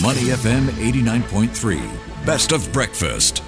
Money FM 89.3. Best of breakfast.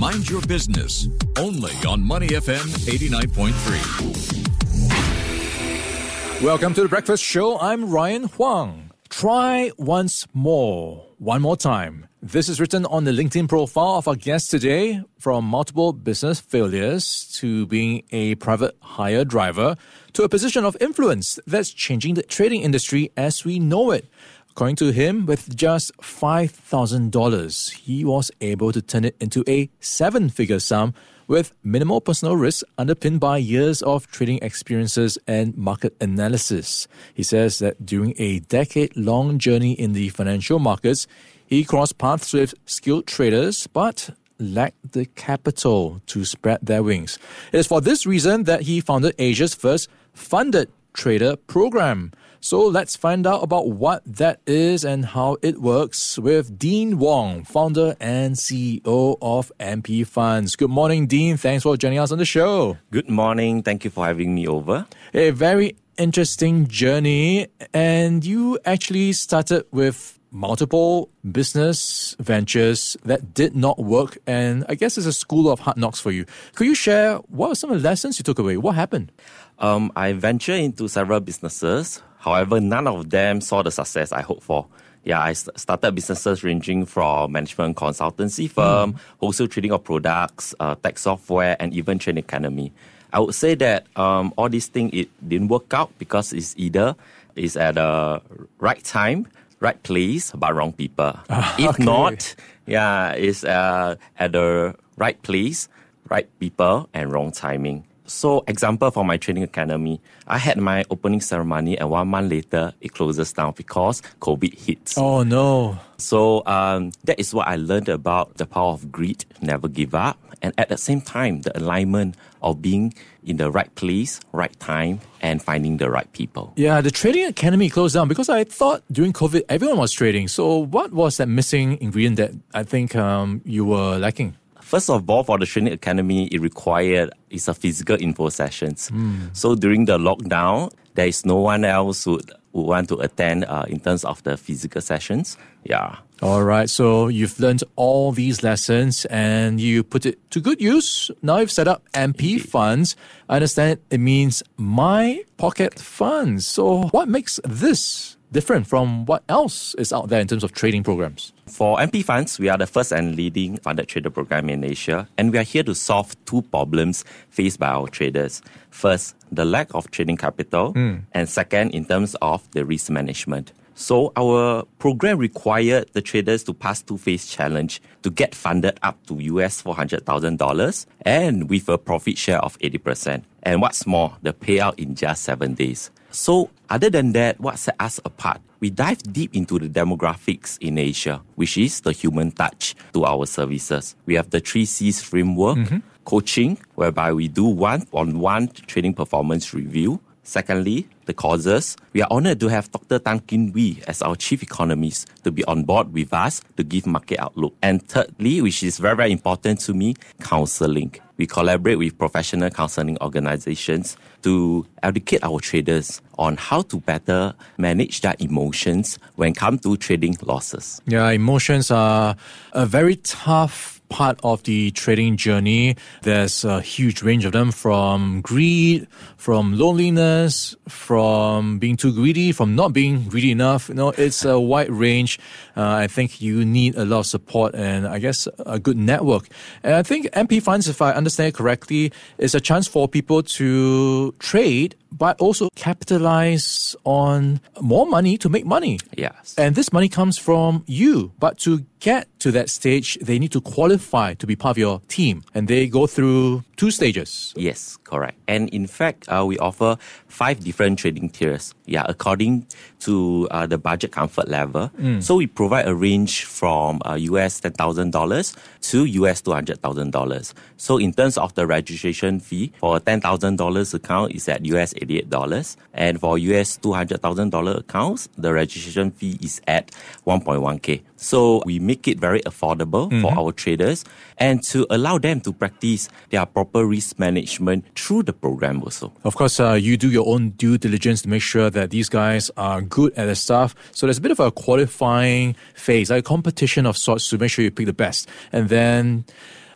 Mind your business. Only on Money FM 89.3. Welcome to the Breakfast Show. I'm Ryan Huang. Try once more. One more time. This is written on the LinkedIn profile of our guest today from multiple business failures to being a private hire driver to a position of influence that's changing the trading industry as we know it. According to him, with just $5,000, he was able to turn it into a seven figure sum with minimal personal risk underpinned by years of trading experiences and market analysis. He says that during a decade long journey in the financial markets, he crossed paths with skilled traders, but lacked the capital to spread their wings. It is for this reason that he founded Asia's first funded trader program. So let's find out about what that is and how it works with Dean Wong, founder and CEO of MP Funds. Good morning, Dean. Thanks for joining us on the show. Good morning. Thank you for having me over. A very interesting journey, and you actually started with multiple business ventures that did not work, and I guess it's a school of hard knocks for you. Could you share what were some of the lessons you took away? What happened? Um, I ventured into several businesses. However, none of them saw the success I hoped for. Yeah, I started businesses ranging from management consultancy firm, mm. wholesale trading of products, uh, tech software, and even trading academy. I would say that um, all these things it didn't work out because it's either is at the right time, right place, but wrong people. Ah, if okay. not, yeah, it's uh, at the right place, right people, and wrong timing. So, example for my training academy, I had my opening ceremony, and one month later, it closes down because COVID hits. Oh no! So um, that is what I learned about the power of greed, never give up, and at the same time, the alignment of being in the right place, right time, and finding the right people. Yeah, the trading academy closed down because I thought during COVID everyone was trading. So, what was that missing ingredient that I think um, you were lacking? First of all, for the training academy, it required it's a physical info sessions. Mm. So during the lockdown, there is no one else who would want to attend uh, in terms of the physical sessions. Yeah. All right. So you've learned all these lessons and you put it to good use. Now you've set up MP funds. I understand it means my pocket funds. So what makes this different from what else is out there in terms of trading programs? For MP Funds, we are the first and leading funded trader program in Asia, and we are here to solve two problems faced by our traders. First, the lack of trading capital, hmm. and second, in terms of the risk management. So our program required the traders to pass two-phase challenge to get funded up to US $400,000 and with a profit share of 80%. And what's more, the payout in just seven days. So other than that, what set us apart? We dive deep into the demographics in Asia, which is the human touch to our services. We have the three C's framework, mm-hmm. coaching, whereby we do one-on-one trading performance review. Secondly, the causes. We are honored to have Dr. Tan Kin Wee as our chief economist to be on board with us to give market outlook. And thirdly, which is very, very important to me, counseling. We collaborate with professional counseling organizations to educate our traders on how to better manage their emotions when come to trading losses. Yeah, emotions are a very tough part of the trading journey. There's a huge range of them from greed, from loneliness, from being too greedy, from not being greedy enough. You know, it's a wide range. Uh, I think you need a lot of support and I guess a good network. And I think MP funds, if I understand it correctly, is a chance for people to trade but also capitalize on more money to make money. Yes. And this money comes from you. But to get to that stage, they need to qualify to be part of your team. And they go through two stages. Yes, correct. And in fact, uh, we offer five different trading tiers. Yeah, according to uh, the budget comfort level. So we provide a range from uh, US ten thousand dollars to US two hundred thousand dollars. So in terms of the registration fee for a ten thousand dollars account is at US eighty eight dollars, and for US two hundred thousand dollar accounts, the registration fee is at one point one k. So we make it very affordable Mm-hmm. for our traders and to allow them to practice their proper risk management through the program also. Of course, uh, you do your own due diligence to make sure that these guys are good at their stuff. So there's a bit of a qualifying phase, like a competition of sorts to make sure you pick the best. And then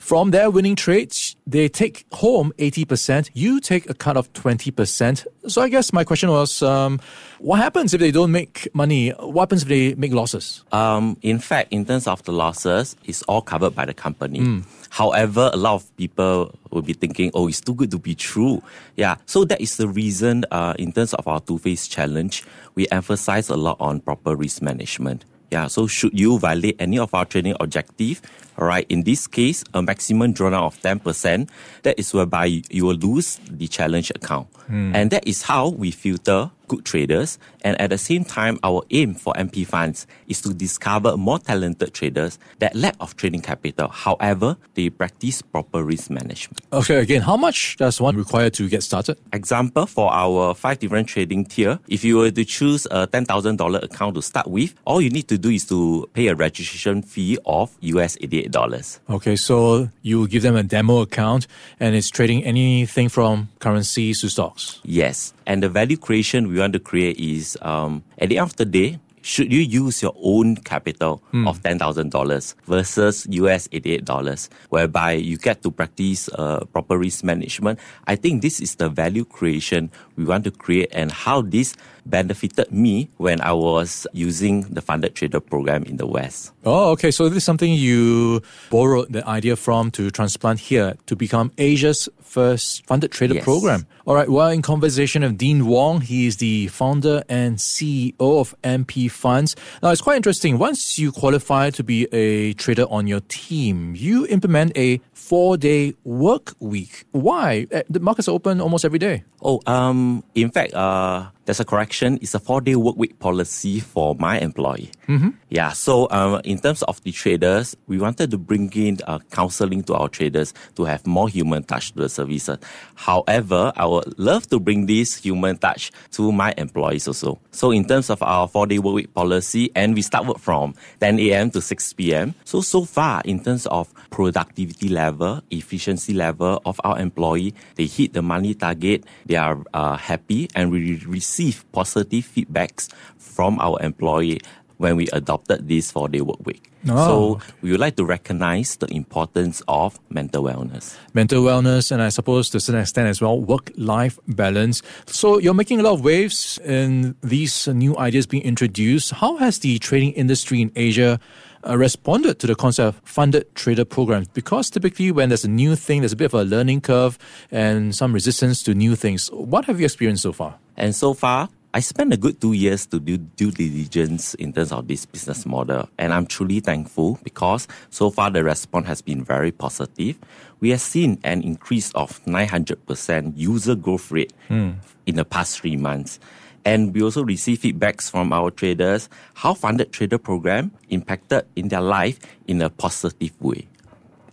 from their winning trades, they take home 80%. You take a cut of 20%. So I guess my question was, um, what happens if they don't make money? What happens if they make losses? Um, in fact, in terms of the losses, it's all covered by the company. However, a lot of people will be thinking, oh, it's too good to be true. Yeah. So that is the reason, uh, in terms of our two phase challenge, we emphasize a lot on proper risk management. Yeah. So should you violate any of our training objective, all right, in this case, a maximum drawdown of 10%, that is whereby you will lose the challenge account. Hmm. And that is how we filter good traders. And at the same time, our aim for MP funds is to discover more talented traders that lack of trading capital. However, they practice proper risk management. Okay, again, how much does one require to get started? Example for our five different trading tier, if you were to choose a $10,000 account to start with, all you need to do is to pay a registration fee of US $88. Okay, so you give them a demo account and it's trading anything from currencies to stocks. Yes. And the value creation we want to create is um, at the end of the day, should you use your own capital of $10,000 versus US $88, whereby you get to practice uh, proper risk management? I think this is the value creation we want to create and how this benefited me when I was using the funded trader program in the West. Oh, okay. So this is something you borrowed the idea from to transplant here to become Asia's first funded trader Yes. program. All right. Well, in conversation with Dean Wong, he is the founder and CEO of MP Funds. Now, it's quite interesting. Once you qualify to be a trader on your team, you implement a four-day work week. Why? Eh, The markets are open almost every day. Oh, um, in fact, uh, there's a correction. It's a four-day work week policy for my employee. Mm-hmm. Yeah. So, um, in terms of the traders, we wanted to bring in uh, counseling to our traders to have more human touch to the services. However, I would love to bring this human touch to my employees also. So, in terms of our four-day work week policy, and we start work from 10 a.m. to 6 p.m. So, so far, in terms of productivity level, efficiency level of our employee, they hit the money target. They are uh, happy, and we receive positive feedbacks from our employee when we adopted this four-day work week. Oh. So we would like to recognize the importance of mental wellness. mental wellness, and I suppose to some extent as well, work life balance. So you're making a lot of waves in these new ideas being introduced. How has the trading industry in Asia uh, responded to the concept of funded trader programs? Because typically, when there's a new thing, there's a bit of a learning curve and some resistance to new things. What have you experienced so far? And so far, I spent a good two years to do due diligence in terms of this business model. And I'm truly thankful because so far the response has been very positive. We have seen an increase of 900% user growth rate hmm. in the past three months. And we also receive feedbacks from our traders how funded trader program impacted in their life in a positive way.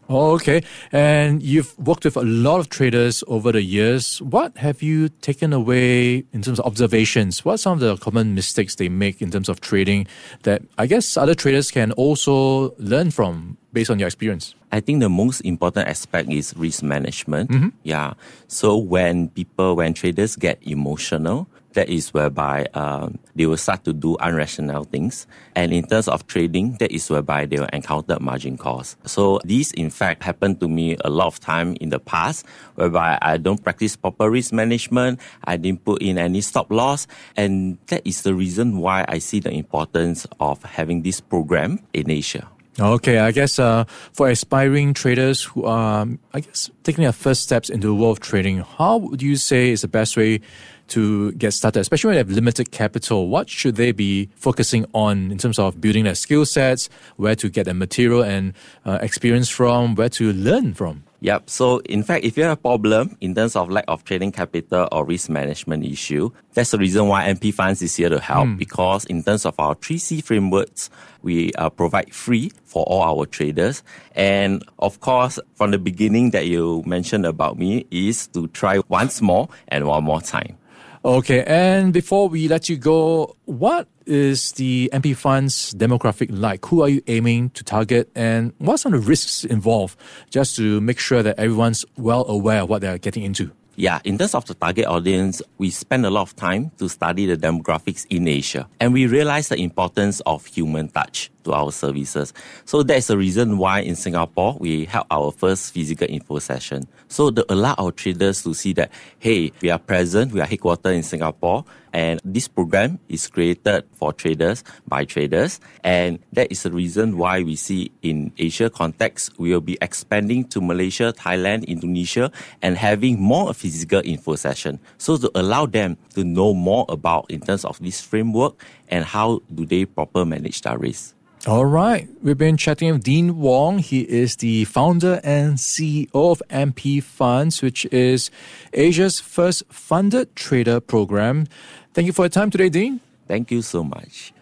Oh, okay. And you've worked with a lot of traders over the years. What have you taken away in terms of observations? What are some of the common mistakes they make in terms of trading that I guess other traders can also learn from based on your experience? I think the most important aspect is risk management. Yeah. So when people, when traders get emotional, that is whereby um, they will start to do irrational things. And in terms of trading, that is whereby they will encounter margin calls. So these, in fact, happened to me a lot of time in the past, whereby I don't practice proper risk management. I didn't put in any stop loss. And that is the reason why I see the importance of having this program in Asia. Okay, I guess uh, for aspiring traders who are, I guess, taking their first steps into the world of trading, how would you say is the best way to get started, especially when they have limited capital? What should they be focusing on in terms of building their skill sets, where to get their material and uh, experience from, where to learn from? Yep. So, in fact, if you have a problem in terms of lack of trading capital or risk management issue, that's the reason why MP Funds is here to help. Because in terms of our 3C frameworks, we uh, provide free for all our traders. And of course, from the beginning that you mentioned about me is to try once more and one more time. Okay, and before we let you go, what is the MP Fund's demographic like? Who are you aiming to target, and what are some of the risks involved just to make sure that everyone's well aware of what they're getting into? Yeah, in terms of the target audience, we spend a lot of time to study the demographics in Asia. And we realize the importance of human touch to our services. So that's the reason why in Singapore, we held our first physical info session. So to allow our traders to see that, hey, we are present, we are headquartered in Singapore, and this program is created for traders by traders. And that is the reason why we see in Asia context, we will be expanding to Malaysia, Thailand, Indonesia, and having more physical info session. So to allow them to know more about in terms of this framework and how do they proper manage their risk. All right. We've been chatting with Dean Wong. He is the founder and CEO of MP Funds, which is Asia's first funded trader program. Thank you for your time today, Dean. Thank you so much.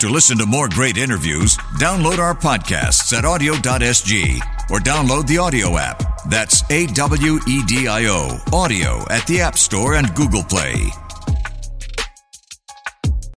To listen to more great interviews, download our podcasts at awedio.sg or download the AWEDIO app. That's A W E D I O, AWEDIO at the App Store and Google Play.